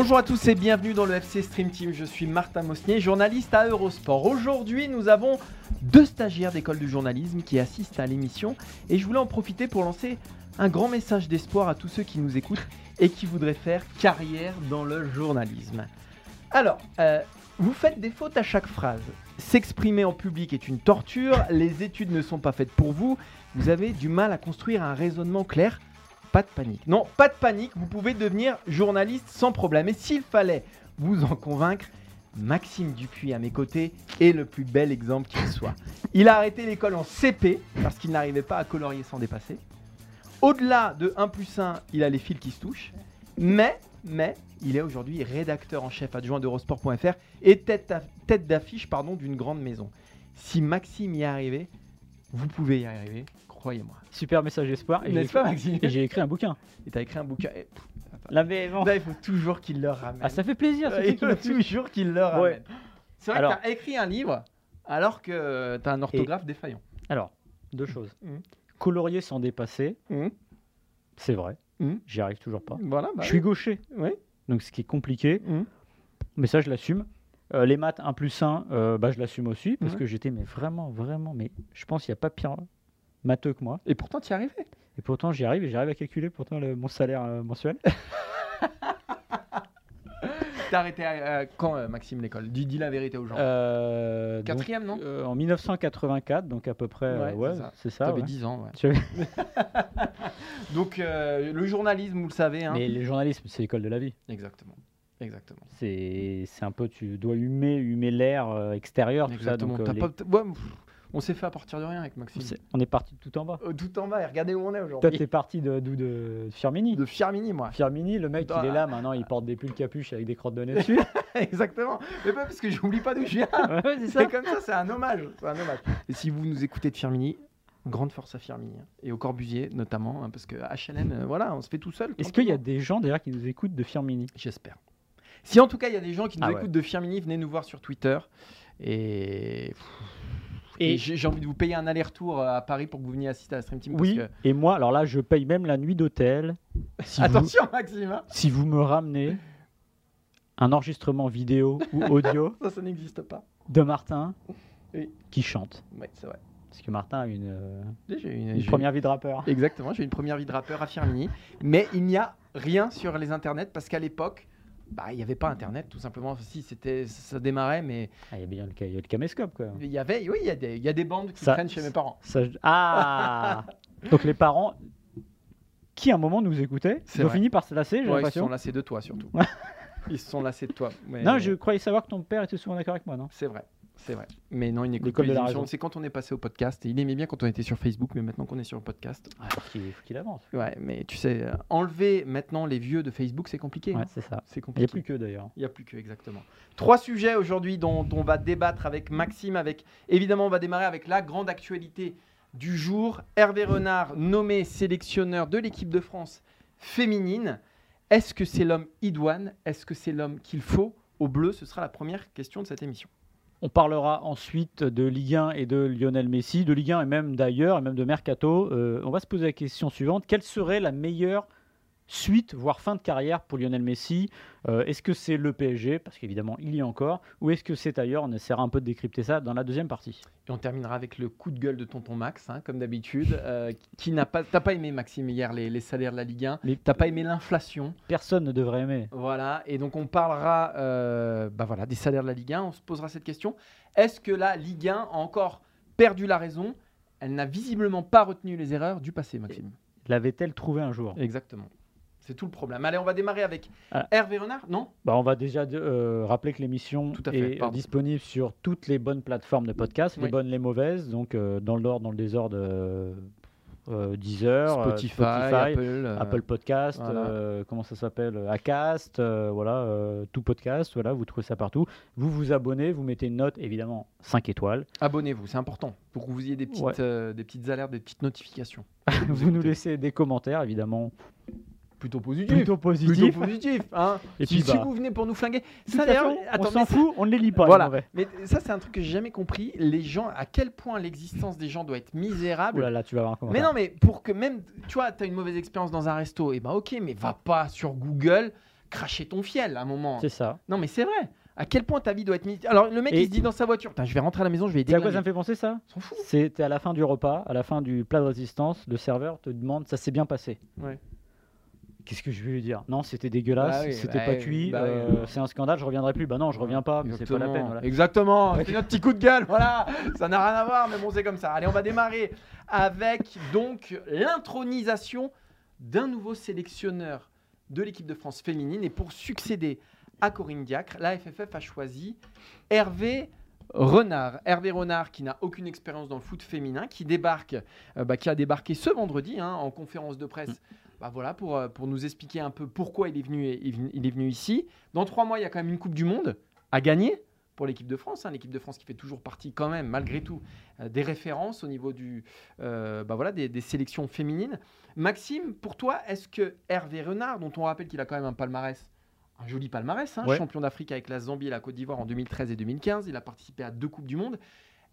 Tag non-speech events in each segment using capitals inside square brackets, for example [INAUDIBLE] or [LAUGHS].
Bonjour à tous et bienvenue dans le FC Stream Team. Je suis Martin Mosnier, journaliste à Eurosport. Aujourd'hui, nous avons deux stagiaires d'école du journalisme qui assistent à l'émission et je voulais en profiter pour lancer un grand message d'espoir à tous ceux qui nous écoutent et qui voudraient faire carrière dans le journalisme. Alors, euh, vous faites des fautes à chaque phrase. S'exprimer en public est une torture, les études ne sont pas faites pour vous, vous avez du mal à construire un raisonnement clair. Pas de panique. Non, pas de panique, vous pouvez devenir journaliste sans problème. Et s'il fallait vous en convaincre, Maxime Dupuis à mes côtés est le plus bel exemple qu'il soit. Il a arrêté l'école en CP parce qu'il n'arrivait pas à colorier sans dépasser. Au-delà de 1 plus 1, il a les fils qui se touchent. Mais, mais, il est aujourd'hui rédacteur en chef adjoint d'Eurosport.fr et tête, tête d'affiche pardon, d'une grande maison. Si Maxime y est arrivé, vous pouvez y arriver, croyez-moi. Super message d'espoir. Et N'est-ce pas, Maxime et j'ai écrit un bouquin. Et t'as écrit un bouquin. et- mais bon. Là, il faut toujours qu'il le ramène. Ah, ça fait plaisir. il faut toujours qu'il le ramène. Ouais. C'est vrai Alors- que t'as écrit un livre alors que t'as un orthographe défaillant. Alors, deux choses. Mhm. Colorier sans dépasser, Mhm. c'est vrai. Mhm. J'y arrive toujours pas. Voilà. bah je suis gaucher, oui. Donc ce qui est compliqué, Mhm. mais ça, je l'assume. Euh, les maths 1 plus 1, euh, bah, je l'assume aussi, parce que j'étais mais vraiment, vraiment, mais je pense qu'il n'y a pas pire matheux que moi. Et pourtant, tu y arrivais. Et pourtant, j'y arrive et j'arrive à calculer pourtant le- mon salaire euh, mensuel. [LAUGHS] T'as arrêté à- à quand, euh, Maxime, l'école? Dis, dis la vérité aux gens. Euh, donc, Quatrième, non? euh, En 1984, donc à peu près, Ouais, ouais, c'est ça. ça. T'avais ouais. 10 ans, ouais. [LAUGHS] Donc, le journalisme, vous le savez. Hein. Mais le journalisme, c'est l'école de la vie. Exactement. Exactement. C'est c'est un peu, tu dois humer, humer l'air extérieur, tout ça. Exactement. Donc, T'as les- pas- t- ouais, pff, on s'est fait à partir de rien avec Maxime. on est parti de tout en bas. Euh, Tout en bas, et regardez où on est Toi, aujourd'hui. t'es parti de, d'où de Firmini. De Firmini, moi. Firmini, le mec, il est là maintenant, il porte des pulls capuches avec des crottes de nez [LAUGHS] dessus. Exactement. Mais pas parce que j'oublie pas d'où je viens. ouais, c'est ça. Comme ça, c'est un hommage. C'est un hommage. Et si vous nous écoutez de Firmini, grande force à Firmini. hein. Et au Corbusier notamment, hein, parce que HLM, euh, voilà, on se fait tout seul. Est-ce qu'il y a des gens d'ailleurs qui nous écoutent de Firmini J'espère. Si en tout cas il y a des gens qui nous Ah ouais. écoutent de Firmini, venez nous voir sur Twitter. Et, Et- Et j'ai envie de vous payer un aller-retour euh, à Paris pour que vous veniez assister à la Stream Team. parce Oui, que- et moi, alors là, je paye même la nuit d'hôtel. [LAUGHS] Si, vous, Attention, Maxime. hein. si vous me ramenez un enregistrement vidéo [LAUGHS] ou audio Ça, ça n'existe pas. de Martin Oui. qui chante. Ouais, c'est vrai. Parce que Martin a une, euh, une, première vie de rappeur. Exactement, j'ai une première vie de rappeur à Firmini. mais il n'y a rien sur les internets parce qu'à l'époque, bah, il n'y avait pas internet tout simplement. Si, c'était, ça démarrait, mais Ah, il y a bien le, y le caméscope, quoi. il y avait, oui, il y a des, il y a des bandes qui Ça- traînent chez mes parents. Ça, Ah [LAUGHS] Donc les parents qui à un moment nous écoutaient, ils ont fini par se lasser, j'ai Ouais, ils se l'impression. sont lassés de toi surtout. [LAUGHS] ils se sont lassés de toi. mais- Non, je croyais savoir que ton père était souvent d'accord avec moi, non? C'est vrai, c'est vrai. Mais non, il n'écoute plus de les la raison. C'est quand on est passé au podcast. Et il aimait bien quand on était sur Facebook, mais maintenant qu'on est sur le podcast. Ah, faut qu'il faut qu'il avance. Ouais, mais tu sais, euh, enlever maintenant les vieux de Facebook, c'est compliqué. Ouais, hein. c'est ça. C'est Il n'y compliqué. a plus que d'ailleurs. Il n'y a plus que, exactement. Trois sujets aujourd'hui dont, dont on va débattre avec Maxime. Avec, évidemment, on va démarrer avec la grande actualité du jour. Hervé Renard, nommé sélectionneur de l'équipe de France féminine. Est-ce que c'est l'homme idoine? Est-ce que c'est l'homme qu'il faut? Au bleu Ce sera la première question de cette émission. On parlera ensuite de Ligue 1 et de Lionel Messi, de Ligue 1 et même d'ailleurs, et même de Mercato. Euh, on va se poser la question suivante. Quelle serait la meilleure suite, voire fin de carrière pour Lionel Messi Euh, Est-ce que c'est le PSG Parce qu'évidemment, il y est encore. Ou est-ce que c'est ailleurs? On essaiera un peu de décrypter ça dans la deuxième partie. Et on terminera avec le coup de gueule de tonton Max, hein, comme d'habitude. euh, qui n'a pas, t'as pas aimé Maxime hier les, les salaires de la Ligue 1. Mais T'as pas aimé l'inflation. personne ne devrait aimer. Voilà, et donc on parlera euh, bah voilà, des salaires de la Ligue 1. On se posera cette question. Est-ce que la Ligue 1 a encore perdu la raison? Elle n'a visiblement pas retenu les erreurs du passé, Maxime. L'avait-elle trouvé un jour? Exactement. C'est tout le problème. Allez, on va démarrer avec Ah. Hervé Renard, non? Bah, on va déjà euh, rappeler que l'émission est pardon. disponible sur toutes les bonnes plateformes de podcast, les bonnes, les mauvaises, donc euh, dans l'ordre, dans le désordre, euh, euh, Deezer, euh, Spotify, Apple, Apple Podcast, voilà. comment ça s'appelle, Acast, voilà, tout podcast, voilà, vous trouvez ça partout. Vous vous abonnez, vous mettez une note, évidemment 5 étoiles. Abonnez-vous, c'est important pour que vous ayez des petites, Ouais. des petites alertes, des petites notifications. [LAUGHS] vous nous laissez des commentaires, évidemment, Plutôt positif. plutôt Plutôt positifs. positif. Hein. Et si, puis, si bah, vous venez pour nous flinguer, ça d'ailleurs, on s'en fout, on ne les lit pas. Voilà. Mais ça, c'est un truc que j'ai jamais compris. Les gens, à quel point l'existence des gens doit être misérable. Là là, tu vas avoir un mais non, mais pour que même, tu vois, tu as une mauvaise expérience dans un resto, et ben ok, mais va pas sur Google cracher ton fiel à un moment. C'est ça. Non, mais c'est vrai. À quel point ta vie doit être mise. Alors, le mec, Et- il se dit dans sa voiture Je vais rentrer à la maison, je vais sais à quoi ça me fait penser ça S'en fout. C'était à la fin du repas, à la fin du plat de résistance, le serveur te demande ça s'est bien passé. Ouais. Qu'est-ce que je vais lui dire? Non, c'était dégueulasse, Bah oui, c'était bah pas oui, cuit, bah oui. euh, c'est un scandale, je reviendrai plus. Bah non, je reviens pas, mais c'est pas la peine. voilà. Exactement. C'est notre petit coup de gueule. [LAUGHS] Voilà. Ça n'a rien à voir, mais bon, c'est comme ça. Allez, on va démarrer avec donc l'intronisation d'un nouveau sélectionneur de l'équipe de France féminine. Et pour succéder à Corinne Diacre, la FFF a choisi Hervé Renard. Hervé Renard qui n'a aucune expérience dans le foot féminin, qui débarque, euh, bah, qui a débarqué ce vendredi hein, en conférence de presse. Bah voilà, pour, euh, pour nous expliquer un peu pourquoi il est, venu, il est venu- il est venu ici. Dans trois mois, il y a quand même une Coupe du Monde à gagner pour l'équipe de France. hein. L'équipe de France qui fait toujours partie quand même, malgré tout, euh, des références au niveau du, euh, bah voilà, des, des sélections féminines. Maxime, pour toi, est-ce que Hervé Renard, dont on rappelle qu'il a quand même un palmarès, un joli palmarès, hein, Ouais. champion d'Afrique avec la Zambie et la Côte d'Ivoire en 2013 et 2015, il a participé à deux Coupes du Monde,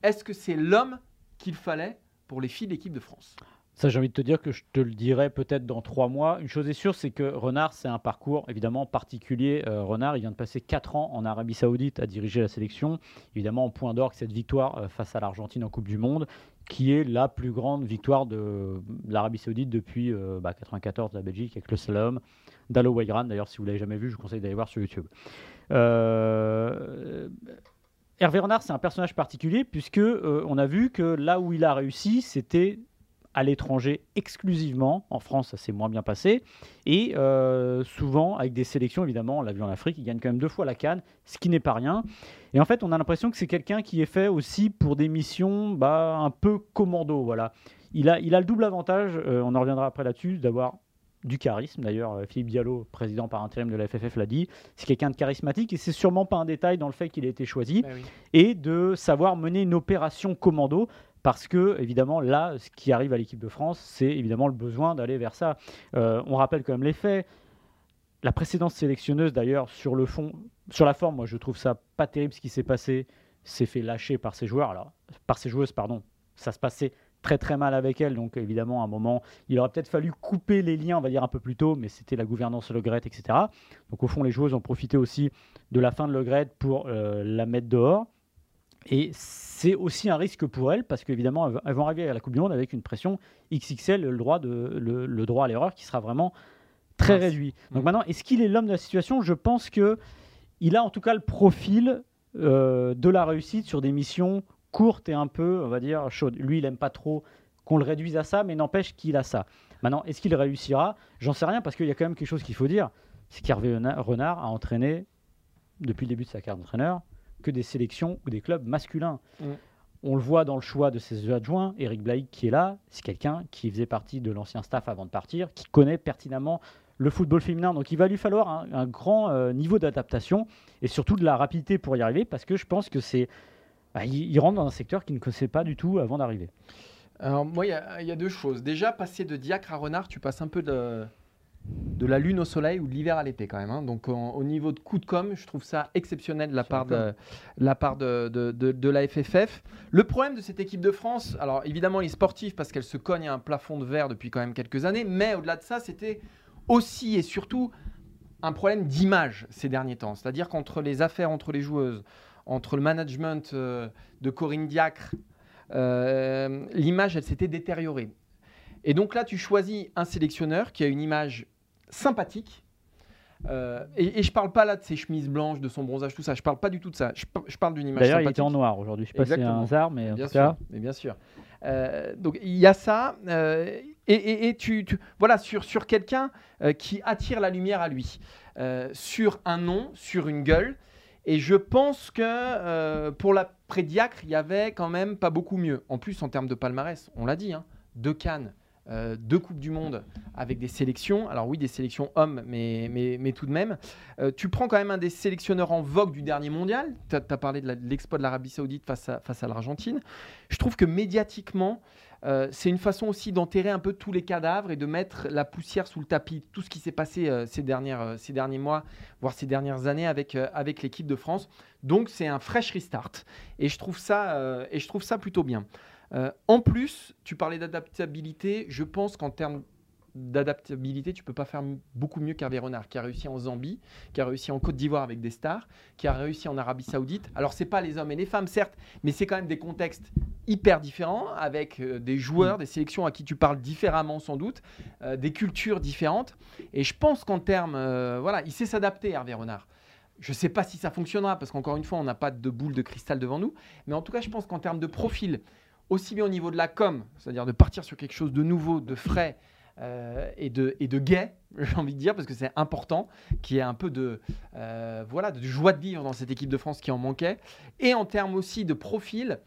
est-ce que c'est l'homme qu'il fallait pour les filles de l'équipe de France? Ça, j'ai envie de te dire que je te le dirai peut-être dans trois mois. Une chose est sûre, c'est que Renard, c'est un parcours évidemment particulier. Euh, Renard, il vient de passer quatre ans en Arabie Saoudite à diriger la sélection. Évidemment, en point d'orgue, cette victoire euh, face à l'Argentine en Coupe du Monde, qui est la plus grande victoire de l'Arabie Saoudite depuis euh, bah, 94, la Belgique, avec le slalom. Dalo Waigran, d'ailleurs, si vous l'avez jamais vu, je vous conseille d'aller voir sur YouTube. Hervé Renard, c'est un personnage particulier puisque on a vu que là où il a réussi, c'était à l'étranger exclusivement. En France, ça s'est moins bien passé. Et euh, souvent, avec des sélections, évidemment, on l'a vu en Afrique, il gagne quand même deux fois la Cannes, ce qui n'est pas rien. Et en fait, on a l'impression que c'est quelqu'un qui est fait aussi pour des missions bah, un peu commando. Voilà. Il a, il a le double avantage, euh, on en reviendra après là-dessus, d'avoir du charisme. D'ailleurs, euh, Philippe Diallo, président par intérim de la FFF, l'a dit. C'est quelqu'un de charismatique et c'est sûrement pas un détail dans le fait qu'il ait été choisi oui. et de savoir mener une opération commando. Parce que, évidemment, là, ce qui arrive à l'équipe de France, c'est évidemment le besoin d'aller vers ça. Euh, on rappelle quand même les faits. La précédente sélectionneuse, d'ailleurs, sur le fond, sur la forme, moi, je trouve ça pas terrible ce qui s'est passé. S'est fait lâcher par ses joueurs, alors par ses joueuses, pardon. Ça se passait très très mal avec elle, donc évidemment, à un moment, il aurait peut-être fallu couper les liens, on va dire un peu plus tôt, mais c'était la gouvernance Le Gret, etc. Donc au fond, les joueuses ont profité aussi de la fin de Le Gret pour euh, la mettre dehors. Et c'est aussi un risque pour elles parce qu'évidemment, elles- vont arriver à la Coupe du Monde avec une pression XXL, le droit, de, le, le droit à l'erreur qui sera vraiment très réduit. Donc Mm. maintenant, est-ce qu'il est l'homme de la situation? Je pense que il a en tout cas le profil euh, de la réussite sur des missions courtes et un peu, on va dire, chaudes. Lui, il aime pas trop qu'on le réduise à ça, mais n'empêche qu'il a ça. Maintenant, est-ce qu'il réussira? J'en sais rien parce qu'il y a quand même quelque chose qu'il faut dire. C'est qu'Hervé Rena- Renard a entraîné, depuis le début de sa carrière d'entraîneur, que des sélections ou des clubs masculins. Mm. On le voit dans le choix de ses adjoints. Eric Blaik, qui est là, c'est quelqu'un qui faisait partie de l'ancien staff avant de partir, qui connaît pertinemment le football féminin. Donc il va lui falloir un, un grand euh, niveau d'adaptation et surtout de la rapidité pour y arriver parce que je pense que c'est. bah, il, il rentre dans un secteur qu'il ne connaissait pas du tout avant d'arriver. Alors, moi, il y y, a deux choses. Déjà, passer de diacre à renard, tu passes un peu de, de la lune au soleil ou de l'hiver à l'été quand même. hein. Donc, en- au niveau de coup de com, je trouve ça exceptionnel de la part de, la, part de, de- de- de la FFF. Le problème de cette équipe de France, alors évidemment, il est sportif parce qu'elle se cogne à un plafond de verre depuis quand même quelques années, mais au-delà de ça, c'était aussi et surtout un problème d'image ces derniers temps. C'est-à-dire qu'entre les affaires entre les joueuses, entre le management euh, de Corinne Diacre, euh, l'image, elle s'était détériorée. Et donc là, tu choisis un sélectionneur qui a une image sympathique. Euh, et, et je parle pas là de ses chemises blanches, de son bronzage, tout ça. Je parle pas du tout de ça. Je, par- je parle d'une image D'ailleurs, il était en noir aujourd'hui. Je sais pas si c'est un hasard, mais en Bien tout sûr, cas. mais bien sûr. Euh, donc il y a ça. euh, Et, et, tu, voilà, sur, sur quelqu'un qui attire la lumière à lui, sur un nom, sur une gueule. Et je pense que pour la prédiacre, il y avait quand même pas beaucoup mieux. En plus, en termes de palmarès, on l'a dit, hein, deux Cannes, euh, deux Coupes du Monde avec des sélections. Alors oui, des sélections hommes, mais, mais, tout de même. Euh, tu prends quand même un des sélectionneurs en vogue du dernier mondial. Tu as, parlé de l'exploit de l'Arabie Saoudite face à, face à l'Argentine. Je trouve que médiatiquement, euh, c'est une façon aussi d'enterrer un peu tous les cadavres et de mettre la poussière sous le tapis. Tout ce qui s'est passé ces, dernières, ces derniers mois, voire ces dernières années avec, avec l'équipe de France. Donc c'est un fresh restart. Et je trouve ça, et je trouve ça plutôt bien. Euh, en plus, tu parlais d'adaptabilité. Je pense qu'en termes d'adaptabilité, tu peux pas faire beaucoup mieux qu'Hervé Renard, qui a réussi en Zambie, qui a réussi en Côte d'Ivoire avec des stars, qui a réussi en Arabie Saoudite. Alors, c'est pas les hommes et les femmes, certes, mais c'est quand même des contextes hyper différents, avec euh, des joueurs, des sélections à qui tu parles différemment sans doute, euh, des cultures différentes. Et je pense qu'en termes, voilà, il sait s'adapter, Hervé Renard. Je ne sais pas si ça fonctionnera, parce qu'encore une fois, on n'a pas de boule de cristal devant nous. Mais en tout cas, je pense qu'en termes de profil, aussi bien au niveau de la com, c'est-à-dire de partir sur quelque chose de nouveau, de frais euh, et, de, et de gai, [LAUGHS] j'ai envie de dire, parce que c'est important, qu'il y ait un peu de, euh, voilà, de joie de vivre dans cette équipe de France qui en manquait. Et en termes aussi de profil,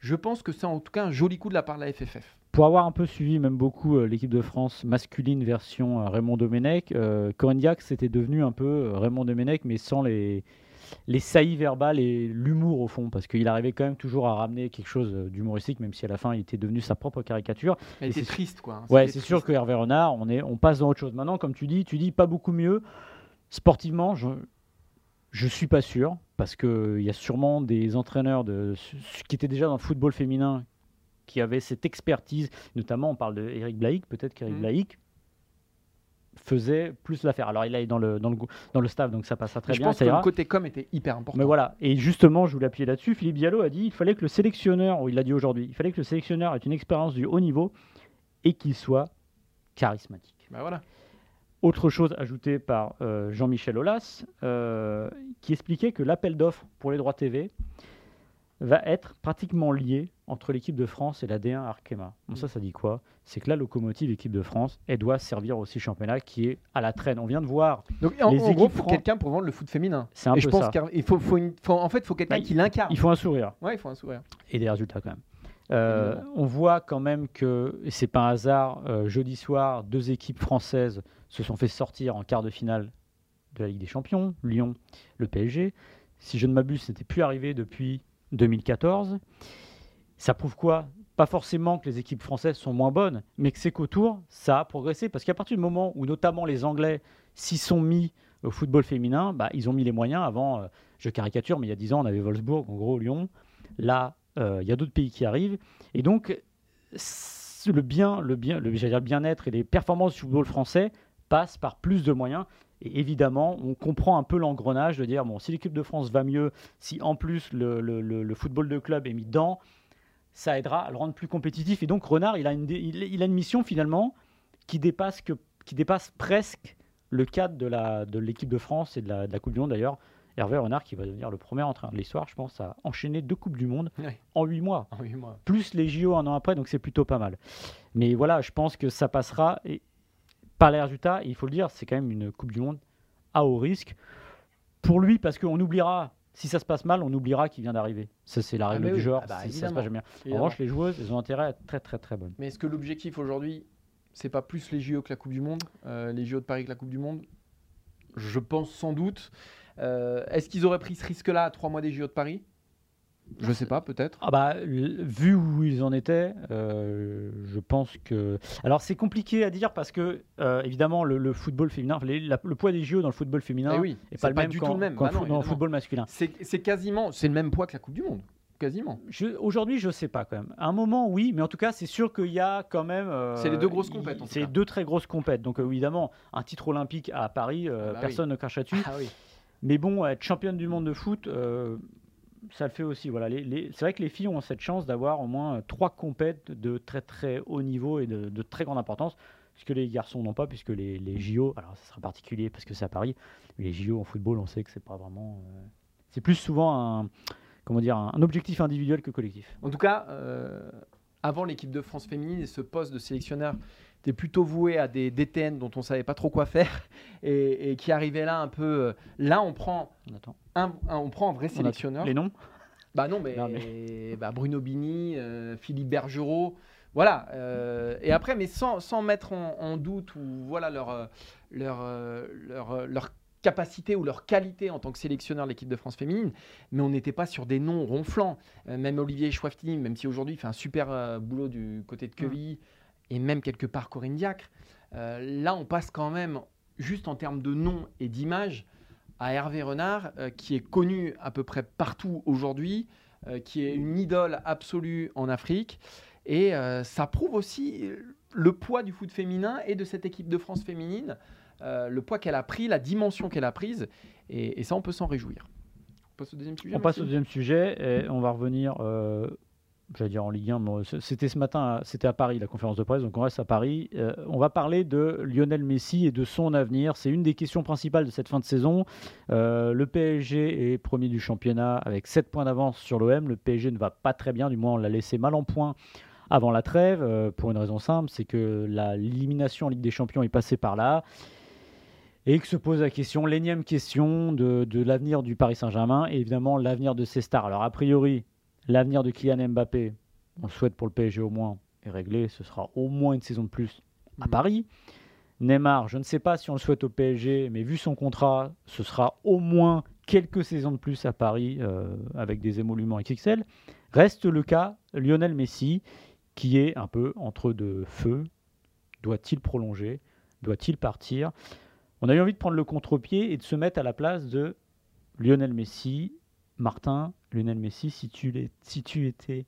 je pense que c'est en tout cas un joli coup de la part de la FFF. Pour avoir un peu suivi même beaucoup euh, l'équipe de France masculine version Raymond Domenech, Corinne Diac c'était devenu un peu Raymond Domenech mais sans les, les saillies verbales et l'humour au fond, parce qu'il arrivait quand même toujours à ramener quelque chose d'humoristique, même si à la fin il était devenu sa propre caricature. Mais c'est triste, quoi. Hein. Ouais, c'est sûr que Hervé Renard, on, est, on passe dans autre chose. Maintenant, comme tu dis, tu dis pas beaucoup mieux. Sportivement, je, je suis pas sûr, parce qu'il y a sûrement des entraîneurs de, qui étaient déjà dans le football féminin qui avaient cette expertise, notamment on parle de Eric Blaik, peut-être qu'Eric mmh faisait plus l'affaire. Alors il est dans le, dans le, dans le staff, donc ça passera très je bien. Je pense que le côté com était hyper important. Mais voilà, et justement, je voulais appuyer là-dessus. Philippe Diallo a dit il fallait que le sélectionneur, ou il l'a dit aujourd'hui, il fallait que le sélectionneur ait une expérience du haut niveau et qu'il soit charismatique. Ben voilà. Autre chose ajoutée par euh, Jean-Michel Aulas, euh, qui expliquait que l'appel d'offres pour les droits TV va être pratiquement lié entre l'équipe de France et la D1 Arkema. Bon, mm. ça, ça dit quoi? C'est que la locomotive équipe de France, elle doit servir aussi championnat qui est à la traîne. On vient de voir. Donc, en, les gros, il faut quelqu'un pour vendre le foot féminin. C'est un et peu je pense qu'il faut, faut, une, en fait, il faut quelqu'un bah, qui l'incarne. Il faut un sourire. Ouais, il faut un sourire. Et des résultats quand même. Euh, on voit quand même que, et c'est pas un hasard, euh, jeudi soir, deux équipes françaises se sont fait sortir en quart de finale de la Ligue des Champions, Lyon, le PSG. Si je ne m'abuse, ce n'était plus arrivé depuis 2014. Ça prouve quoi? Pas forcément que les équipes françaises sont moins bonnes, mais que c'est qu'autour, ça a progressé. Parce qu'à partir du moment où notamment les Anglais s'y sont mis au football féminin, bah, ils ont mis les moyens. Avant, euh, je caricature, mais il y a 10 ans, on avait Wolfsburg, en gros Lyon. Là, euh, il y a d'autres pays qui arrivent. Et donc, le bien, le bien, le, le bien-être et les performances du football français passent par plus de moyens. Et évidemment, on comprend un peu l'engrenage de dire bon, si l'équipe de France va mieux, si en plus le, football de club est mis dedans, ça aidera à le rendre plus compétitif. Et donc Renard, il a une, il, a une mission finalement qui dépasse, que, qui dépasse presque le cadre de l'équipe de, de, France et de la, Coupe du Monde d'ailleurs. Hervé Renard qui va devenir le premier entraîneur de l'histoire, je pense, à enchaîner deux Coupes du Monde en huit mois. En 8 mois. Plus les JO un an après, donc c'est plutôt pas mal. Mais voilà, je pense que ça passera. Et par les résultats, il faut le dire, c'est quand même une Coupe du Monde à haut risque. Pour lui, parce qu'on oubliera, si ça se passe mal, on oubliera qu'il vient d'arriver. Ça, c'est la ah, règle du genre, ah bah, si ça se passe bien. En revanche, les joueuses, elles ont intérêt à être très très très bonnes. Mais est-ce que l'objectif aujourd'hui, c'est pas plus les JO que la Coupe du Monde, euh, les JO de Paris que la Coupe du Monde? Je pense sans doute. Euh, est-ce qu'ils auraient pris ce risque-là à trois mois des JO de Paris? Je sais pas, peut-être. Ah bah, vu où ils en étaient, euh, je pense que. Alors c'est compliqué à dire parce que euh, évidemment le, football féminin, le poids des JO dans le football féminin eh oui, pas, le même du tout le même bah dans le football masculin. C'est quasiment, c'est le même poids que la Coupe du Monde. Quasiment. Aujourd'hui, je sais pas quand même. À un moment, oui, mais en tout cas, c'est sûr qu'il y a quand même. Euh, c'est les deux grosses compètes. C'est deux très grosses compètes. Donc évidemment, un titre olympique à Paris, ah bah personne ne crache là-dessus. Ah mais bon, être championne du monde de foot, ça le fait aussi. Voilà. C'est vrai que les filles ont cette chance d'avoir au moins trois compètes de très très haut niveau et de, très grande importance, ce que les garçons n'ont pas, puisque les, les, JO, alors ça sera particulier parce que c'est à Paris, mais les JO en football, on sait que c'est pas vraiment. Euh, c'est plus souvent un, comment dire, un, objectif individuel que collectif. En tout cas, euh, avant l'équipe de France féminine et ce poste de sélectionneur était plutôt voué à des DTN dont on savait pas trop quoi faire [LAUGHS] et, et qui arrivaient là un peu. euh, Là, on prend On un, un- on prend un vrai On sélectionneur. Les noms? Bah non, mais, Non, [LAUGHS] bah, Bruno Bini, euh, Philippe Bergerot, voilà. euh, et après, mais sans, sans mettre en, en doute ou voilà leur, leur, leur, leur capacité ou leur qualité en tant que sélectionneur de l'équipe de France féminine, mais on n'était pas sur des noms ronflants. Euh, même Olivier Schwaftini, même si aujourd'hui il fait un super euh, boulot du côté de Quevilly, et même quelque part Corinne Diacre, euh, là on passe quand même, juste en termes de nom et d'image, à Hervé Renard, qui est connu à peu près partout aujourd'hui, qui est une idole absolue en Afrique. Et ça prouve aussi le poids du foot féminin et de cette équipe de France féminine, euh, le poids qu'elle a pris, la dimension qu'elle a prise. Et, et ça, on peut s'en réjouir. On passe au deuxième sujet On passe au deuxième sujet et on va revenir, euh, j'allais dire en Ligue 1, mais c- c'était ce matin, c'était à Paris la conférence de presse, donc on reste à Paris. Euh, on va parler de Lionel Messi et de son avenir. C'est une des questions principales de cette fin de saison. Euh, le PSG est premier du championnat avec 7 points d'avance sur l'OM. Le PSG ne va pas très bien, du moins on l'a laissé mal en point avant la trêve, euh, pour une raison simple, c'est que l'élimination en Ligue des Champions est passée par là. Et que se pose la question, l'énième question de, de l'avenir du Paris Saint-Germain et évidemment l'avenir de ses stars. Alors a priori, l'avenir de Kylian Mbappé, on le souhaite pour le PSG au moins, est réglé. Ce sera au moins une saison de plus à Mhm. Paris. Neymar, je ne sais pas si on le souhaite au PSG, mais vu son contrat, ce sera au moins quelques saisons de plus à Paris euh, avec des émoluments XXL. Reste le cas Lionel Messi, qui est un peu entre deux feux. Doit-il prolonger? Doit-il partir? On a eu envie de prendre le contre-pied et de se mettre à la place de Lionel Messi. Martin, Lionel Messi, si tu, l'es- si tu étais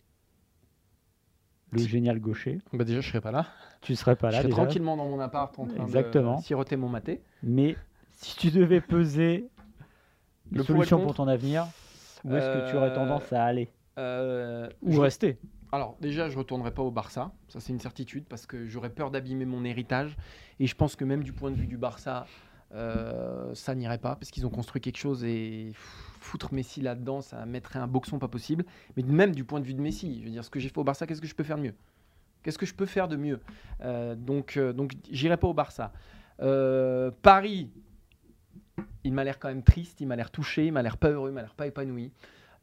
le génial gaucher, Bah déjà, je serais pas là. tu serais pas je là serais déjà. tranquillement dans mon appart en train Exactement. de siroter mon maté. Mais si tu devais peser Le solution pour ton avenir, où est-ce que tu aurais Euh, tendance à aller? Euh, Ou je- rester Alors déjà, je retournerai pas au Barça, ça c'est une certitude, parce que j'aurais peur d'abîmer mon héritage. Et je pense que même du point de vue du Barça, euh, ça n'irait pas, parce qu'ils ont construit quelque chose et foutre Messi là-dedans, ça mettrait un boxon pas possible. Mais même du point de vue de Messi, je veux dire, ce que j'ai fait au Barça, qu'est-ce que je peux faire de mieux? Qu'est-ce que je peux faire de mieux? Euh, Donc, euh, donc j'irai pas au Barça. Paris, il m'a l'air quand même triste, il m'a l'air touché, il m'a l'air pas heureux, il m'a l'air pas épanoui.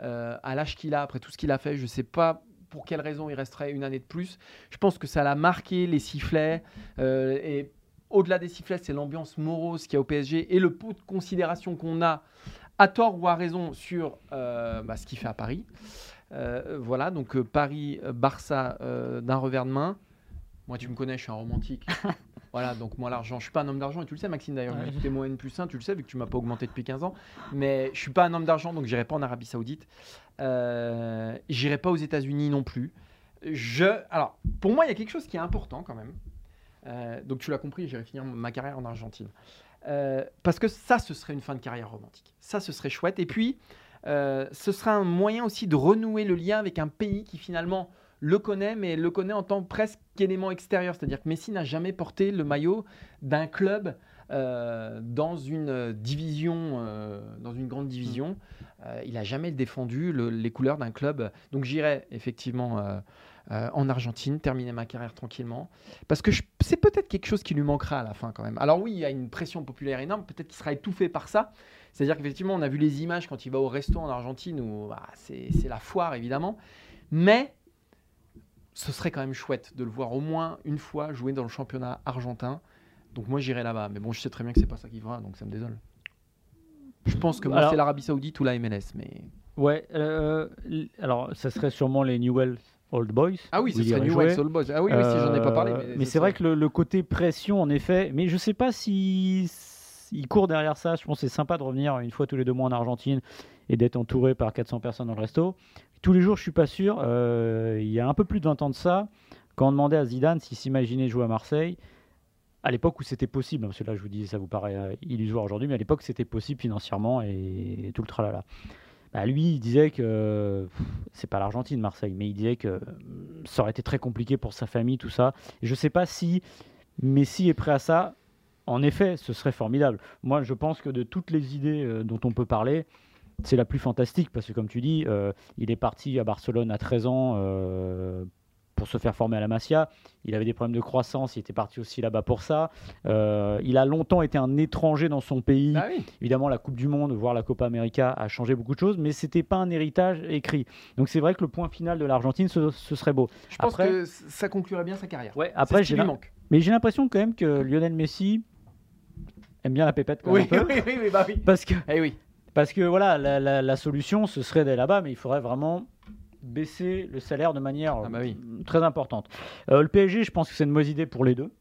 Euh, à l'âge qu'il a, après tout ce qu'il a fait, je sais pas pour quelle raison il resterait une année de plus. Je pense que ça l'a marqué, les sifflets. euh, et au-delà des sifflets, c'est l'ambiance morose qu'il y a au PSG et le pot de considération qu'on a, à tort ou à raison, sur euh, bah, ce qu'il fait à Paris. Voilà, donc Paris-Barça d'un revers de main. Moi, tu me connais, je suis un romantique. [LAUGHS] voilà, donc moi, l'argent, je suis pas un homme d'argent, et tu le sais, Maxime, d'ailleurs. Ouais. T'es mon N plus 1, tu le sais, vu que tu m'as pas augmenté depuis 15 ans. Mais je suis pas un homme d'argent, donc j'irai pas en Arabie Saoudite. Euh, j'irai pas aux États-Unis non plus. Je, alors, pour moi, il y a quelque chose qui est important quand même. Euh, donc, tu l'as compris, j'irai finir ma carrière en Argentine. Euh, parce que ça, ce serait une fin de carrière romantique. Ça, ce serait chouette. Et puis, euh, ce sera un moyen aussi de renouer le lien avec un pays qui finalement le connaît, mais le connaît en tant que presque élément extérieur. C'est-à-dire que Messi n'a jamais porté le maillot d'un club euh, dans une division, euh, dans une grande division. Euh, il n'a jamais défendu le- les couleurs d'un club. Donc j'irai effectivement en Argentine, terminer ma carrière tranquillement. Parce que c'est peut-être quelque chose qui lui manquera à la fin quand même. Alors oui, il y a une pression populaire énorme, peut-être qu'il sera étouffé par ça. C'est-à-dire qu'effectivement, on a vu les images quand il va au resto en Argentine, où bah, c'est la foire évidemment. Mais ce serait quand même chouette de le voir au moins une fois jouer dans le championnat argentin. Donc moi j'irai là-bas. Mais bon, je sais très bien que c'est pas ça qui fera, donc ça me désole. Je pense que moi Alors- c'est l'Arabie Saoudite ou la MLS, mais Ouais, euh, alors ça serait sûrement les Newell's Old Boys. ah oui, ce serait irait New jouer. Wales All Boys. Ah oui, oui, si j'en ai pas parlé. Euh, Mais, c'est vrai que le, le côté pression, en effet, mais je sais pas si il court derrière ça. Je pense que c'est sympa de revenir une fois tous les deux mois en Argentine et d'être entouré par 400 personnes dans le resto. Tous les jours, je suis pas sûr. Euh, il y a un peu plus de 20 ans de ça, quand on demandait à Zidane s'il s'imaginait jouer à Marseille, à l'époque où c'était possible, hein, parce que là je vous dis, ça vous paraît euh, illusoire aujourd'hui, mais à l'époque c'était possible financièrement et, tout le tralala. Bah, lui, il disait que c'est pas l'Argentine, Marseille, mais il disait que euh, ça aurait été très compliqué pour sa famille, tout ça. Et je sais pas si Messi est prêt à ça. En effet, ce serait formidable. Moi, je pense que de toutes les idées euh, dont on peut parler, c'est la plus fantastique parce que, comme tu dis, euh, il est parti à Barcelone à 13 ans euh, pour se faire former à la Masia. Il avait des problèmes de croissance, il était parti aussi là-bas pour ça. Euh, il a longtemps été un étranger dans son pays. Bah oui. Évidemment, la Coupe du Monde, voire la Copa América, a changé beaucoup de choses, mais c'était pas un héritage écrit. Donc c'est vrai que le point final de l'Argentine, ce, ce serait beau. Je pense Après- que ça conclurait bien sa carrière. Ouais, après, j'ai manque. mais j'ai l'impression quand même que Lionel Messi aime bien la pépette quand oui, [LAUGHS] oui, oui, bah oui. Parce que, Eh oui. Parce que voilà, la, la- la solution, ce serait d'aller là-bas, mais il faudrait vraiment baisser le salaire de manière Ah bah oui. euh, très importante. Euh, le PSG, je pense que c'est une mauvaise idée pour les deux.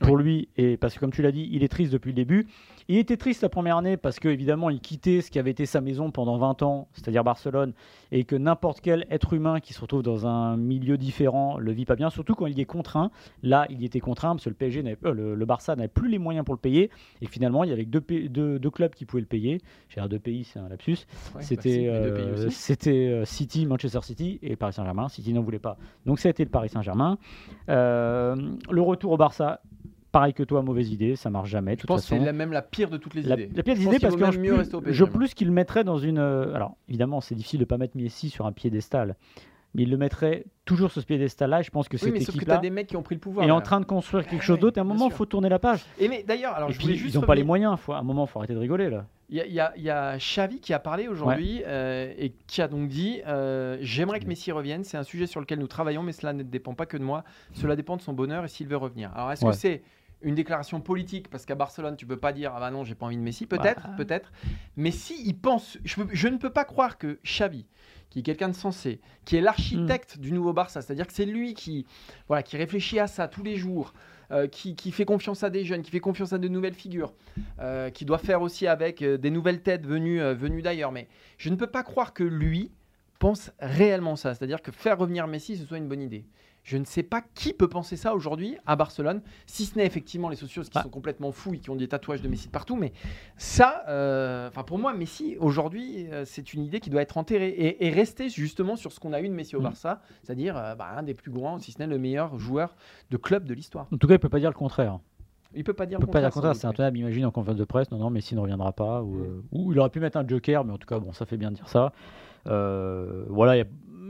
Pour lui, et parce que comme tu l'as dit, il est triste depuis le début. Il était triste la première année parce que évidemment il quittait ce qui avait été sa maison pendant 20 ans, c'est-à-dire Barcelone, et que n'importe quel être humain qui se retrouve dans un milieu différent le vit pas bien, surtout quand il est contraint. Là, il y était contraint parce que le PSG, euh, le, le Barça n'avait plus les moyens pour le payer, et finalement il y avait que deux, deux- deux clubs qui pouvaient le payer. J'ai deux pays, c'est un lapsus. Ouais, bah C'était euh, c'était euh, City, Manchester City et Paris Saint-Germain. City n'en voulait pas. Donc ça a été le Paris Saint-Germain. Euh, le retour au Barça, pareil que toi, mauvaise idée, ça marche jamais. Je toute pense que façon. c'est la- même la pire de toutes les La, idées. la pire des idées parce que je, mieux plus- rester au PSG, je plus qu'il le mettrait dans une. euh, Alors évidemment, c'est difficile de pas mettre Messi sur un piédestal, mais il le mettrait toujours sur ce piédestal-là. Je pense que Oui, cette mais sauf que équipe-là as des mecs qui ont pris le pouvoir. est en là. train de construire quelque Ouais, chose d'autre. Et à un moment, il faut tourner la page. Et mais d'ailleurs, alors et je puis, juste ils n'ont pas les moyens. Faut, à un moment, il faut arrêter de rigoler là. Il y, a- il y Xavi qui a parlé aujourd'hui euh, et qui a donc dit euh, J'aimerais que Messi revienne. C'est un sujet sur lequel nous travaillons, mais cela ne dépend pas que de moi. Cela dépend de son bonheur et s'il veut revenir. Alors, est-ce Ouais. que c'est une déclaration politique Parce qu'à Barcelone, tu peux pas dire Ah bah non, j'ai pas envie de Messi. Peut-être, Bah. peut-être. Mais si il pense, je, peux- je ne peux pas croire que Xavi, qui est quelqu'un de sensé, qui est l'architecte du nouveau Barça, c'est-à-dire que c'est lui qui, voilà, qui réfléchit à ça tous les jours. euh, qui, qui fait confiance à des jeunes, qui fait confiance à de nouvelles figures, euh, qui doit faire aussi avec euh, des nouvelles têtes venues, euh, venues d'ailleurs. Mais je ne peux pas croire que lui pense réellement ça, c'est-à-dire que faire revenir Messi, ce soit une bonne idée. Je ne sais pas qui peut penser ça aujourd'hui à Barcelone, si ce n'est effectivement les socios qui Bah. sont complètement fous et qui ont des tatouages de Messi de partout. Mais ça, euh, enfin pour moi, Messi aujourd'hui, euh, c'est une idée qui doit être enterrée et, et rester justement sur ce qu'on a eu de Messi au Mm. Barça, c'est-à-dire euh, bah, un des plus grands, si ce n'est le meilleur joueur de club de l'histoire. En tout cas, il peut pas dire le contraire. Il peut pas dire Il peut pas dire le contraire. C'est intenable. Imagine en conférence de presse, non, non, Messi ne reviendra pas. Ou, Mm. euh, ou il aurait pu mettre un joker, mais en tout cas, bon, ça fait bien de dire ça. Euh, voilà. il y a-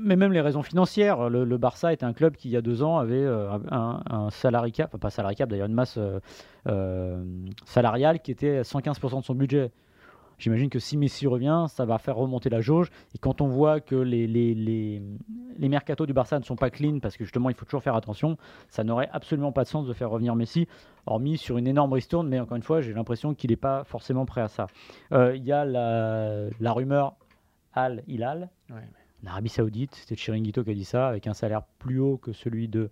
Mais même les raisons financières. Le, Barça était un club qui, il y a deux ans, avait euh, un, un enfin pas salary cap, d'ailleurs, une masse euh, euh, salariale qui était à 115% de son budget. J'imagine que si Messi revient, ça va faire remonter la jauge. Et quand on voit que les, les, mercatos du Barça ne sont pas clean, parce que justement, il faut toujours faire attention, ça n'aurait absolument pas de sens de faire revenir Messi, hormis sur une énorme ristourne. Mais encore une fois, j'ai l'impression qu'il n'est pas forcément prêt à ça. Euh, Il y a la, rumeur Al Hilal, L'Arabie Saoudite, c'était Chiringuito qui a dit ça, avec un salaire plus haut que celui de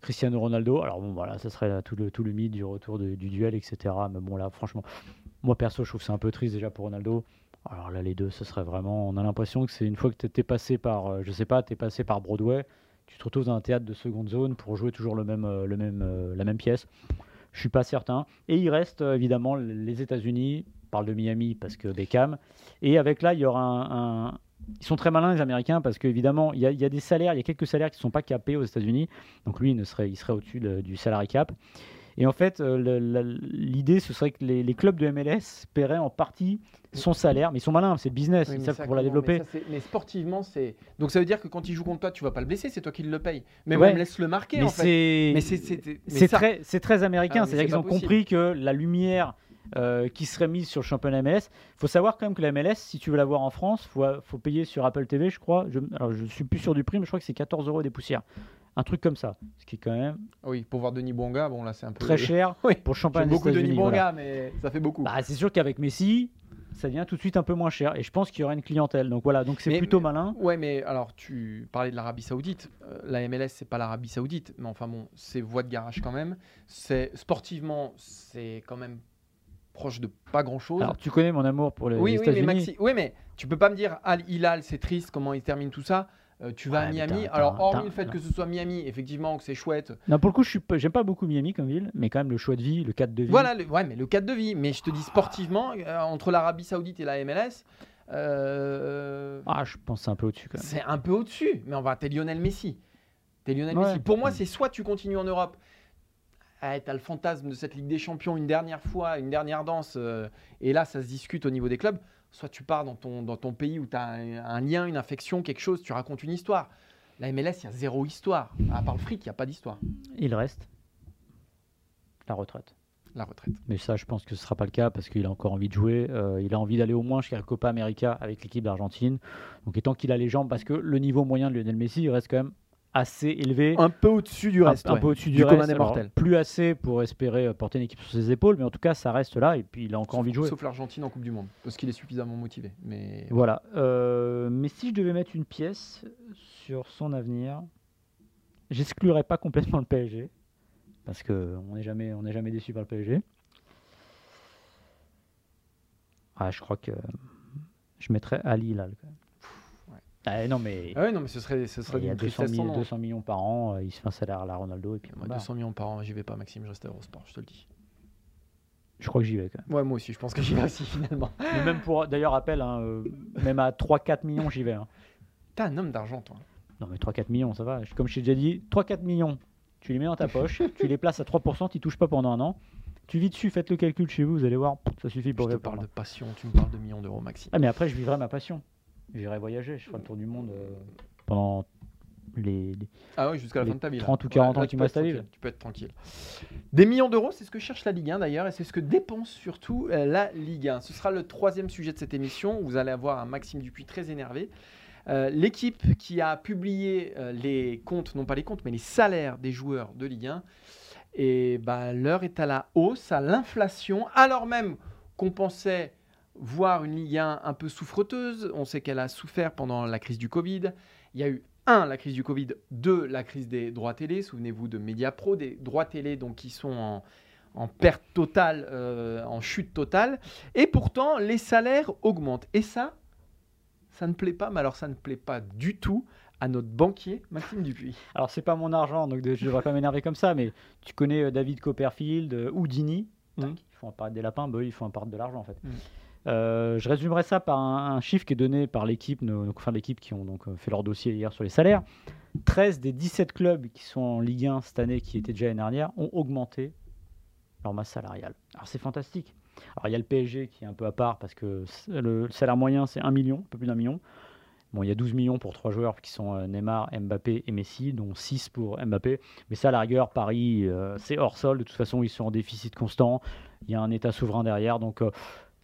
Cristiano Ronaldo. Alors bon, voilà, ça serait tout le, tout le mythe du retour du duel, etc. Mais bon, là, franchement, moi perso, je trouve c'est un peu triste déjà pour Ronaldo. Alors là, les deux, ce serait vraiment. On a l'impression que c'est une fois que tu es passé par, euh, je sais pas, tu es passé par Broadway, tu te retrouves dans un théâtre de seconde zone pour jouer toujours le même, euh, le même, euh, la même pièce. Je suis pas certain. Et il reste évidemment les États-Unis. Parle de Miami parce que Beckham. Et avec là, il y aura un- Ils sont très malins les Américains parce qu'évidemment, il y, a- il y a des salaires, il y a quelques salaires qui ne sont pas capés aux États-Unis. Donc lui, il, ne serait, il serait au-dessus de- du salary cap. Et en fait, euh, l'idée, ce serait que les, les clubs de MLS paieraient en partie son salaire. Mais ils sont malins, c'est le business, Oui, ils savent pour la développer. Mais, ça, c'est- mais sportivement, c'est. Donc ça veut dire que quand il joue contre toi, tu vas pas le blesser, c'est toi qui le paye. Mais Ouais. même laisse le marquer Mais en fait. c'est Mais c'est c'est- mais c'est ça- très, américain. Ah, C'est-à-dire c'est qu'ils ont possible. compris que la lumière euh, qui serait mise sur le championnat MLS, il faut savoir quand même que la MLS, si tu veux la voir en France, il faut, faut payer sur Apple TV, je crois. Je, alors, je suis plus sûr du prix, mais je crois que c'est 14 euros des poussières. Un truc comme ça. Ce qui est quand même Oui, pour voir Denis Bonga, bon là c'est un peu. très [LAUGHS] cher Oui. pour le championnat beaucoup Denis. Bonga, voilà. mais ça fait beaucoup. Bah, c'est sûr qu'avec Messi, ça devient tout de suite un peu moins cher. Et je pense qu'il y aura une clientèle. Donc voilà, donc c'est plutôt mais- malin. Ouais, mais alors tu parlais de l'Arabie Saoudite. Euh, la MLS, c'est pas l'Arabie Saoudite, mais enfin bon, c'est voie de garage quand même. C'est sportivement, c'est quand même proche de pas grand chose. Alors tu connais mon amour pour les oui, oui, mais États-Unis. Maxi, oui, mais tu peux pas me dire Al Hilal, c'est triste, comment il termine tout ça. Euh, tu vas Ouais, à Miami. Alors, hormis le fait que ce soit Miami, effectivement, que c'est chouette. Non, pour le coup, je suis pas- j'aime pas beaucoup Miami comme ville, mais quand même le choix de vie, le cadre de vie. Voilà, le, ouais, mais le cadre de vie. Mais je te dis sportivement, euh, entre l'Arabie Saoudite et la MLS, euh, Ah, je pense c'est un peu au-dessus quand même. c'est un peu au-dessus. Mais on va, t'es Lionel Messi. T'es Lionel Ouais. Messi. Pour moi, c'est soit tu continues en Europe. Ah, t'as le fantasme de cette Ligue des Champions une dernière fois, une dernière danse, euh, et là ça se discute au niveau des clubs. Soit tu pars dans ton, dans ton pays où tu as un, un lien, une infection, quelque chose, tu racontes une histoire. La MLS, il y a zéro histoire. À part le fric, il n'y a pas d'histoire. Il reste la retraite. La retraite. Mais ça, je pense que ce ne sera pas le cas parce qu'il a encore envie de jouer. Euh, il a envie d'aller au moins jusqu'à la Copa América avec l'équipe d'Argentine. Donc, étant qu'il a les jambes, parce que le niveau moyen de Lionel Messi il reste quand même assez élevé. Un peu au-dessus du reste. Un, peu au-dessus du, du reste. commun des mortels. plus assez pour espérer euh, porter une équipe sur ses épaules, mais en tout cas, ça reste là et puis il a encore sauf, envie de jouer. Sauf l'Argentine en Coupe du Monde, parce qu'il est suffisamment motivé. Mais voilà. Euh, mais si je devais mettre une pièce sur son avenir, j'exclurais pas complètement le PSG, parce qu'on n'est jamais, on n'est jamais déçu par le PSG. Ah, je crois que je mettrais Ali là. Ouais. Ah, non mais. Ah ouais, non mais ce serait, ce serait il y a d'une 200, tristesse sans 000, nom. 200 millions par an, euh, il se fait un salaire à la Ronaldo et puis Moi, voilà. 200 millions par an, j'y vais pas, Maxime, je reste à Eurosport, je te le dis. Je crois que j'y vais quand même. Ouais, moi aussi, je pense que j'y vais aussi [LAUGHS] finalement. Mais même pour, d'ailleurs, rappel, hein, euh, même à 3-4 millions, j'y vais. hein. T'es un homme d'argent, toi. Non mais 3-4 millions, ça va. Comme je t'ai déjà dit, 3-4 millions, tu les mets dans ta poche, [LAUGHS] tu les places à 3%, tu touches pas pendant un an. Tu vis dessus, faites le calcul chez vous, vous allez voir, ça suffit Je pour te vivre parle par de passion, tu me parles de millions d'euros, Maxime. Ah mais après, je vivrai ma passion. J'irai voyager, je ferai le tour du monde euh, pendant les, les- Ah oui, jusqu'à la fin de ta vie. là. 30 ou 40 ans là, qui tu peux être Tu peux être tranquille. Des millions d'euros, c'est ce que cherche la Ligue 1 d'ailleurs, et c'est ce que dépense surtout euh, la Ligue 1. Ce sera le troisième sujet de cette émission. Vous allez avoir un Maxime Dupuis très énervé. Euh, L'équipe qui a publié euh, les comptes, non pas les comptes, mais les salaires des joueurs de Ligue 1, et bah, l'heure est à la hausse, à l'inflation, alors même qu'on pensait voir une Ligue 1 un peu souffreteuse. On sait qu'elle a souffert pendant la crise du Covid. Il y a eu un, la crise du Covid, deux, la crise des droits télé. Souvenez-vous de Mediapro, des droits télé donc qui sont en, en perte totale, euh, en chute totale. Et pourtant, les salaires augmentent. Et ça, ça ne plaît pas, mais alors ça ne plaît pas du tout à notre banquier, Maxime Dupuis. Alors c'est pas mon argent, donc de- je devrais pas m'énerver comme ça, mais tu connais euh, David Copperfield, euh, Houdini, tac, ils font apparaître des lapins, bah, ils font apparaître de l'argent en fait. Mhm. Euh, je résumerai ça par un, chiffre qui est donné par l'équipe, nos- donc, enfin l'équipe qui ont donc euh, fait leur dossier hier sur les salaires. 13 des 17 clubs qui sont en Ligue 1 cette année, qui étaient déjà l'année dernière, ont augmenté leur masse salariale. Alors c'est fantastique. Alors il y a le PSG qui est un peu à part parce que le salaire moyen c'est 1 million, un peu plus d'un million. Bon, il y a 12 millions pour trois joueurs qui sont euh, Neymar, Mbappé et Messi, dont 6 pour Mbappé. Mais ça, à la rigueur, Paris, c'est hors sol. De toute façon, ils sont en déficit constant. Il y a un État souverain derrière. Donc,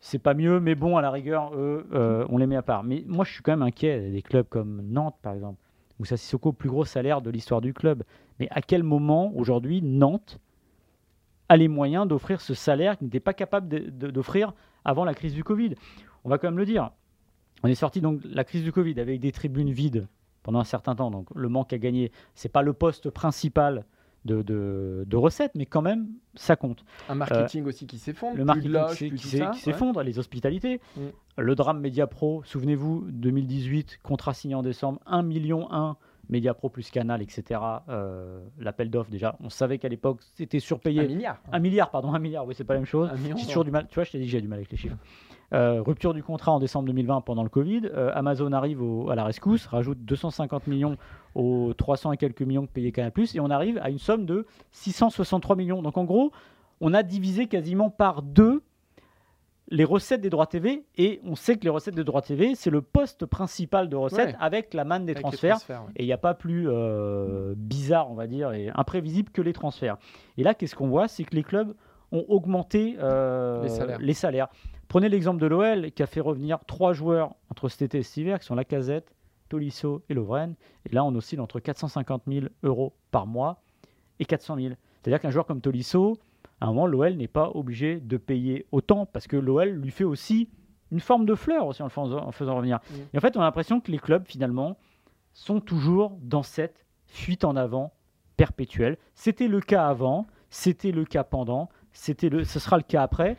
c'est pas mieux. Mais bon, à la rigueur, eux, euh, on les met à part. Mais moi, je suis quand même inquiet des clubs comme Nantes, par exemple. Moussa Sissoko, plus gros salaire de l'histoire du club. Mais à quel moment, aujourd'hui, Nantes a les moyens d'offrir ce salaire qu'il n'était pas capable d'offrir avant la crise du Covid? On va quand même le dire. On est sorti donc de la crise du Covid avec des tribunes vides pendant un certain temps. Donc le manque à gagner, c'est pas le poste principal de, de- de recettes, mais quand même, ça compte. Un marketing aussi qui s'effondre. Le marketing qui ouais. s'effondre, les hospitalités. Mm. Le drame Mediapro, souvenez-vous, 2018, contrat signé en décembre, 1 million 1, Mediapro plus Canal, etc. Euh, L'appel d'offres, déjà, on savait qu'à l'époque, c'était surpayé. Un milliard. Un milliard, pardon, un milliard, oui, c'est pas la même chose. Million, J'ai toujours du mal, tu vois, je t'ai dit que j'ai du mal avec les chiffres. Euh, rupture du contrat en décembre 2020 pendant le Covid. Euh, Amazon arrive au- à la rescousse, rajoute 250 millions aux 300 et quelques millions que payait Canal+, et on arrive à une somme de 663 millions. Donc en gros, on a divisé quasiment par deux les recettes des droits TV, et on sait que les recettes des droits TV, c'est le poste principal de recettes Ouais. avec la manne des Avec transferts. transferts, ouais. Et il n'y a pas plus euh, bizarre, on va dire, et imprévisible que les transferts. Et là, qu'est-ce qu'on voit? C'est que les clubs ont augmenté euh, Les salaires. Prenez l'exemple de l'OL qui a fait revenir trois joueurs entre cet été et cet hiver, qui sont Lacazette, Tolisso et Lovren. Et là, on oscille entre 450 000 euros par mois et 400 000. C'est-à-dire qu'un joueur comme Tolisso, à un moment, l'OL n'est pas obligé de payer autant parce que l'OL lui fait aussi une forme de fleur aussi en le faisant, en faisant revenir. Et en fait, on a l'impression que les clubs, finalement, sont toujours dans cette fuite en avant perpétuelle. C'était le cas avant, c'était le cas pendant, c'était le, ce sera le cas après.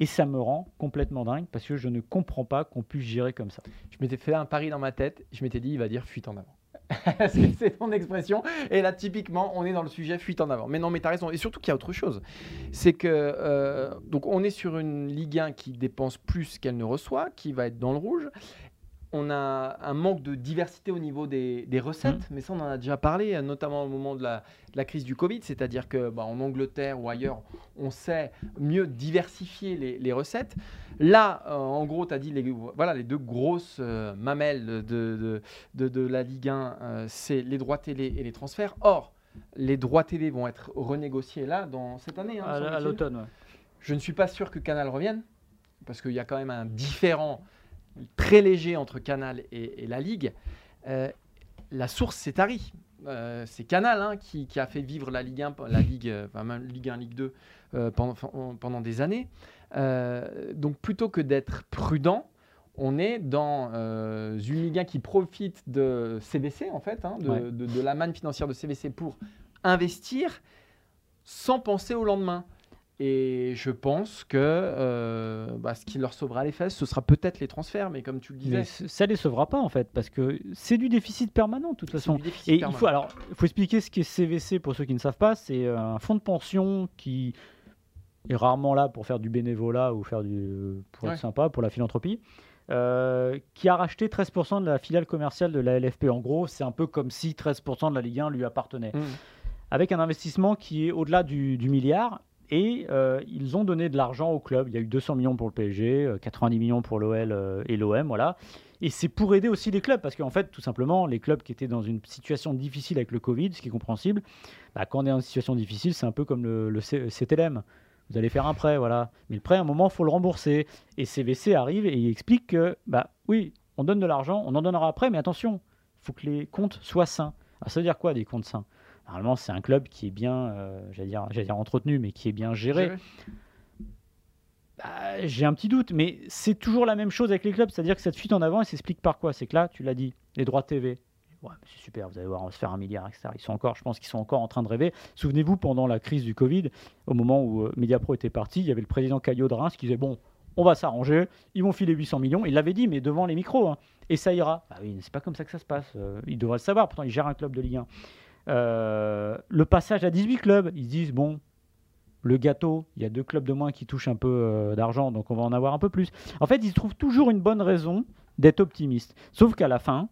Et ça me rend complètement dingue parce que je ne comprends pas qu'on puisse gérer comme ça. Je m'étais fait un pari dans ma tête. Je m'étais dit, il va dire fuite en avant. [LAUGHS] C'est ton expression. Et là, typiquement, on est dans le sujet fuite en avant. Mais non, mais tu as raison. Et surtout qu'il y a autre chose. C'est que, euh, donc, on est sur une Ligue 1 qui dépense plus qu'elle ne reçoit, qui va être dans le rouge. On a un manque de diversité au niveau des, des recettes, mais ça on en a déjà parlé, notamment au moment de la, de la crise du Covid, c'est-à-dire que bah, en Angleterre ou ailleurs, on sait mieux diversifier les, les recettes. Là, euh, en gros, tu as dit les, voilà, les deux grosses euh, mamelles de, de, de- de la Ligue 1, euh, c'est les droits télé et les transferts. Or, les droits télé vont être renégociés là, dans cette année. hein, à, l'automne. ouais. Je ne suis pas sûr que Canal revienne, parce qu'il y a quand même un différent très léger entre Canal et, et la Ligue. Euh, la source, c'est Tari. Euh, c'est Canal hein, qui, qui a fait vivre la Ligue 1, la Ligue, euh, enfin, même Ligue 1, Ligue 2 euh, pendant, pendant des années. Donc plutôt que d'être prudent, on est dans une Ligue 1 qui profite de CVC, en fait, hein, de, Ouais. de- de la manne financière de CVC pour investir sans penser au lendemain. Et je pense que euh, bah, ce qui leur sauvera les fesses, ce sera peut-être les transferts, mais comme tu le disais, Mais ça les sauvera pas en fait, parce que c'est du déficit permanent de toute façon. du déficit Et il faut alors, il faut expliquer ce qu'est CVC pour ceux qui ne savent pas. C'est euh, un fonds de pension qui est rarement là pour faire du bénévolat ou faire du pour Ouais. être sympa pour la philanthropie. euh, qui a racheté 13% de la filiale commerciale de la LFP. En gros, c'est un peu comme si 13% de la Ligue 1 lui appartenait. Mm. Avec un investissement qui est au-delà du, du milliard. Et euh, ils ont donné de l'argent au club. Il y a eu 200 millions pour le PSG, euh, 90 millions pour l'OL euh, et l'OM. Voilà. Et c'est pour aider aussi les clubs, parce qu'en fait, tout simplement, les clubs qui étaient dans une situation difficile avec le Covid, ce qui est compréhensible, bah, quand on est dans une situation difficile, c'est un peu comme le, le CTLM. Vous allez faire un prêt, voilà. Mais le prêt, à un moment, il faut le rembourser. Et CVC arrive et il explique que, bah oui, on donne de l'argent, on en donnera après, mais attention, il faut que les comptes soient sains. Ça veut dire quoi, des comptes sains? Normalement, c'est un club qui est bien, euh, j'allais dire, dire entretenu, mais qui est bien géré. Bah, J'ai un petit doute, mais c'est toujours la même chose avec les clubs, c'est-à-dire que cette fuite en avant, elle s'explique par quoi? C'est que là, tu l'as dit, les droits TV. Ouais, c'est super, vous allez voir, on va se faire un milliard, etc. Ils sont encore, je pense qu'ils sont encore en train de rêver. Souvenez-vous, pendant la crise du Covid, au moment où euh, Mediapro était parti, il y avait le président Caillot de Reims qui disait Bon, on va s'arranger, ils vont filer 800 millions. Il l'avait dit, mais devant les micros, hein, et ça ira. Bah oui, c'est pas comme ça que ça se passe. Euh, il devrait le savoir, pourtant, il gère un club de Ligue 1. Euh, le passage à 18 clubs, ils se disent Bon, le gâteau, il y a deux clubs de moins qui touchent un peu euh, d'argent, donc on va en avoir un peu plus. En fait, ils trouvent toujours une bonne raison d'être optimistes. Sauf qu'à la fin,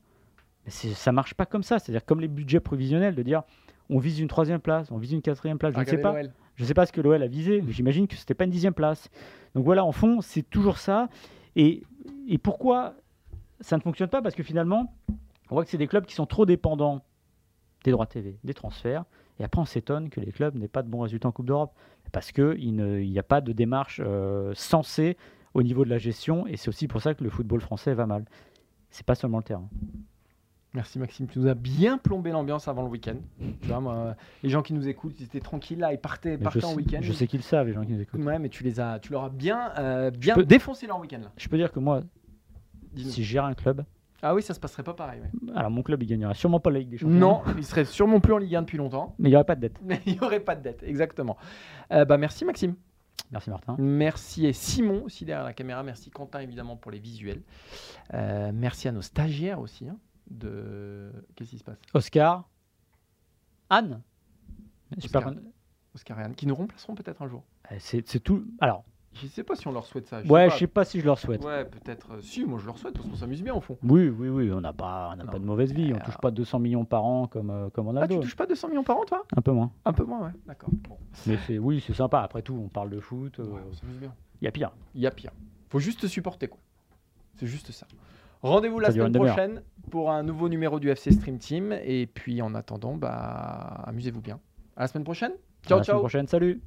ça marche pas comme ça. C'est-à-dire comme les budgets prévisionnels, de dire on vise une troisième place, on vise une quatrième place. Je ne sais pas. Je ne sais pas ce que l'OL a visé, mais j'imagine que c'était pas une dixième place. Donc voilà, en fond, c'est toujours ça. Et, et pourquoi ça ne fonctionne pas? Parce que finalement, on voit que c'est des clubs qui sont trop dépendants des droits TV, des transferts. Et après, on s'étonne que les clubs n'aient pas de bons résultats en Coupe d'Europe. Parce qu'il n'y a pas de démarche euh, sensée au niveau de la gestion. Et c'est aussi pour ça que le football français va mal. C'est pas seulement le terrain. Merci Maxime, tu nous as bien plombé l'ambiance avant le week-end. Tu vois, moi, les gens qui nous écoutent, ils étaient tranquilles là, ils partaient, partaient je, en week-end. je sais qu'ils savent, les gens qui nous écoutent. Ouais, mais tu les as, tu leur as bien, euh, bien peux- défoncé leur week-end là. Je peux dire que moi, si je gère un club, Ah oui, ça se passerait pas pareil. ouais. alors mon club, il gagnerait sûrement pas la Ligue des Champions. Non, il serait sûrement plus en Ligue 1 depuis longtemps, Mais il n'y aurait pas de dette. mais [LAUGHS] il n'y aurait pas de dette, exactement. Euh, bah, merci Maxime. Merci Martin. Merci et Simon aussi derrière la caméra. Merci Quentin évidemment pour les visuels. Euh, merci à nos stagiaires aussi. hein, de qu'est-ce qui se passe? Oscar. Anne. J'espère Oscar. qu'on- Oscar et Anne qui nous remplaceront peut-être un jour. Euh, C'est c'est tout. Alors, Je sais pas si on leur souhaite ça. je ouais, sais je sais pas si je leur souhaite. Ouais, peut-être. euh, si, moi je leur souhaite parce qu'on s'amuse bien au fond. Oui, oui, oui, on n'a pas, on n'a pas de mauvaise vie. On Euh, touche pas 200 millions par an comme, euh, comme on a Ah, tu touches pas 200 millions par an, toi? Un peu moins. Un peu moins, ouais. D'accord. Bon. Mais c'est, oui, c'est sympa. Après tout, on parle de foot. Il Ouais, on s'amuse bien. y a pire. Il y a pire. Faut juste te supporter, quoi. C'est juste ça. Rendez-vous la Ça dure semaine une demi-heure. prochaine pour un nouveau numéro du FC Stream Team. Et puis en attendant, bah, amusez-vous bien. À la semaine prochaine. À Ciao, la semaine ciao. prochaine. Salut.